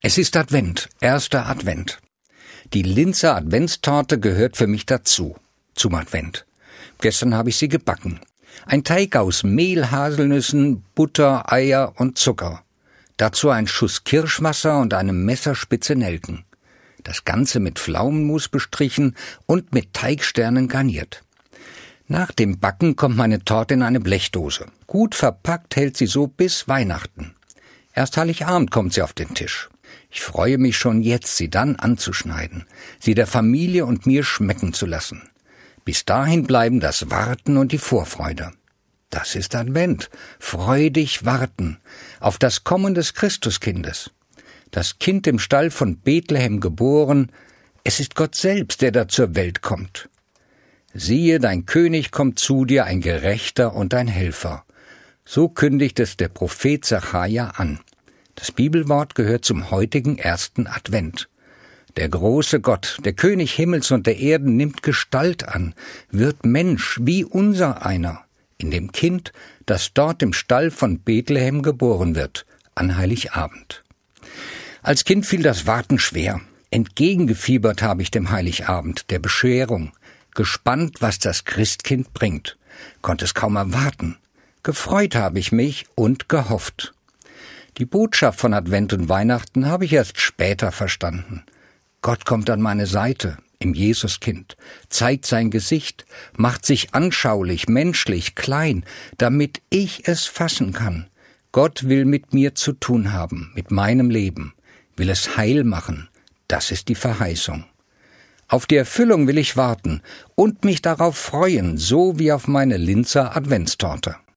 Es ist Advent, erster Advent. Die Linzer Adventstorte gehört für mich dazu, zum Advent. Gestern habe ich sie gebacken. Ein Teig aus Mehl, Haselnüssen, Butter, Eier und Zucker. Dazu ein Schuss Kirschwasser und eine Messerspitze Nelken. Das Ganze mit Pflaumenmus bestrichen und mit Teigsternen garniert. Nach dem Backen kommt meine Torte in eine Blechdose. Gut verpackt hält sie so bis Weihnachten. Erst Heiligabend kommt sie auf den Tisch. Ich freue mich schon jetzt, sie dann anzuschneiden, sie der Familie und mir schmecken zu lassen. Bis dahin bleiben das Warten und die Vorfreude. Das ist Advent, freudig warten auf das Kommen des Christuskindes. Das Kind im Stall von Bethlehem geboren, es ist Gott selbst, der da zur Welt kommt. Siehe, dein König kommt zu dir, ein Gerechter und ein Helfer. So kündigt es der Prophet Zachariah an. Das Bibelwort gehört zum heutigen ersten Advent. Der große Gott, der König Himmels und der Erden nimmt Gestalt an, wird Mensch wie unser einer, in dem Kind, das dort im Stall von Bethlehem geboren wird, an Heiligabend. Als Kind fiel das Warten schwer. Entgegengefiebert habe ich dem Heiligabend, der Bescherung, gespannt, was das Christkind bringt, konnte es kaum erwarten. Gefreut habe ich mich und gehofft. Die Botschaft von Advent und Weihnachten habe ich erst später verstanden. Gott kommt an meine Seite im Jesuskind, zeigt sein Gesicht, macht sich anschaulich, menschlich, klein, damit ich es fassen kann. Gott will mit mir zu tun haben, mit meinem Leben, will es heil machen. Das ist die Verheißung. Auf die Erfüllung will ich warten und mich darauf freuen, so wie auf meine Linzer Adventstorte.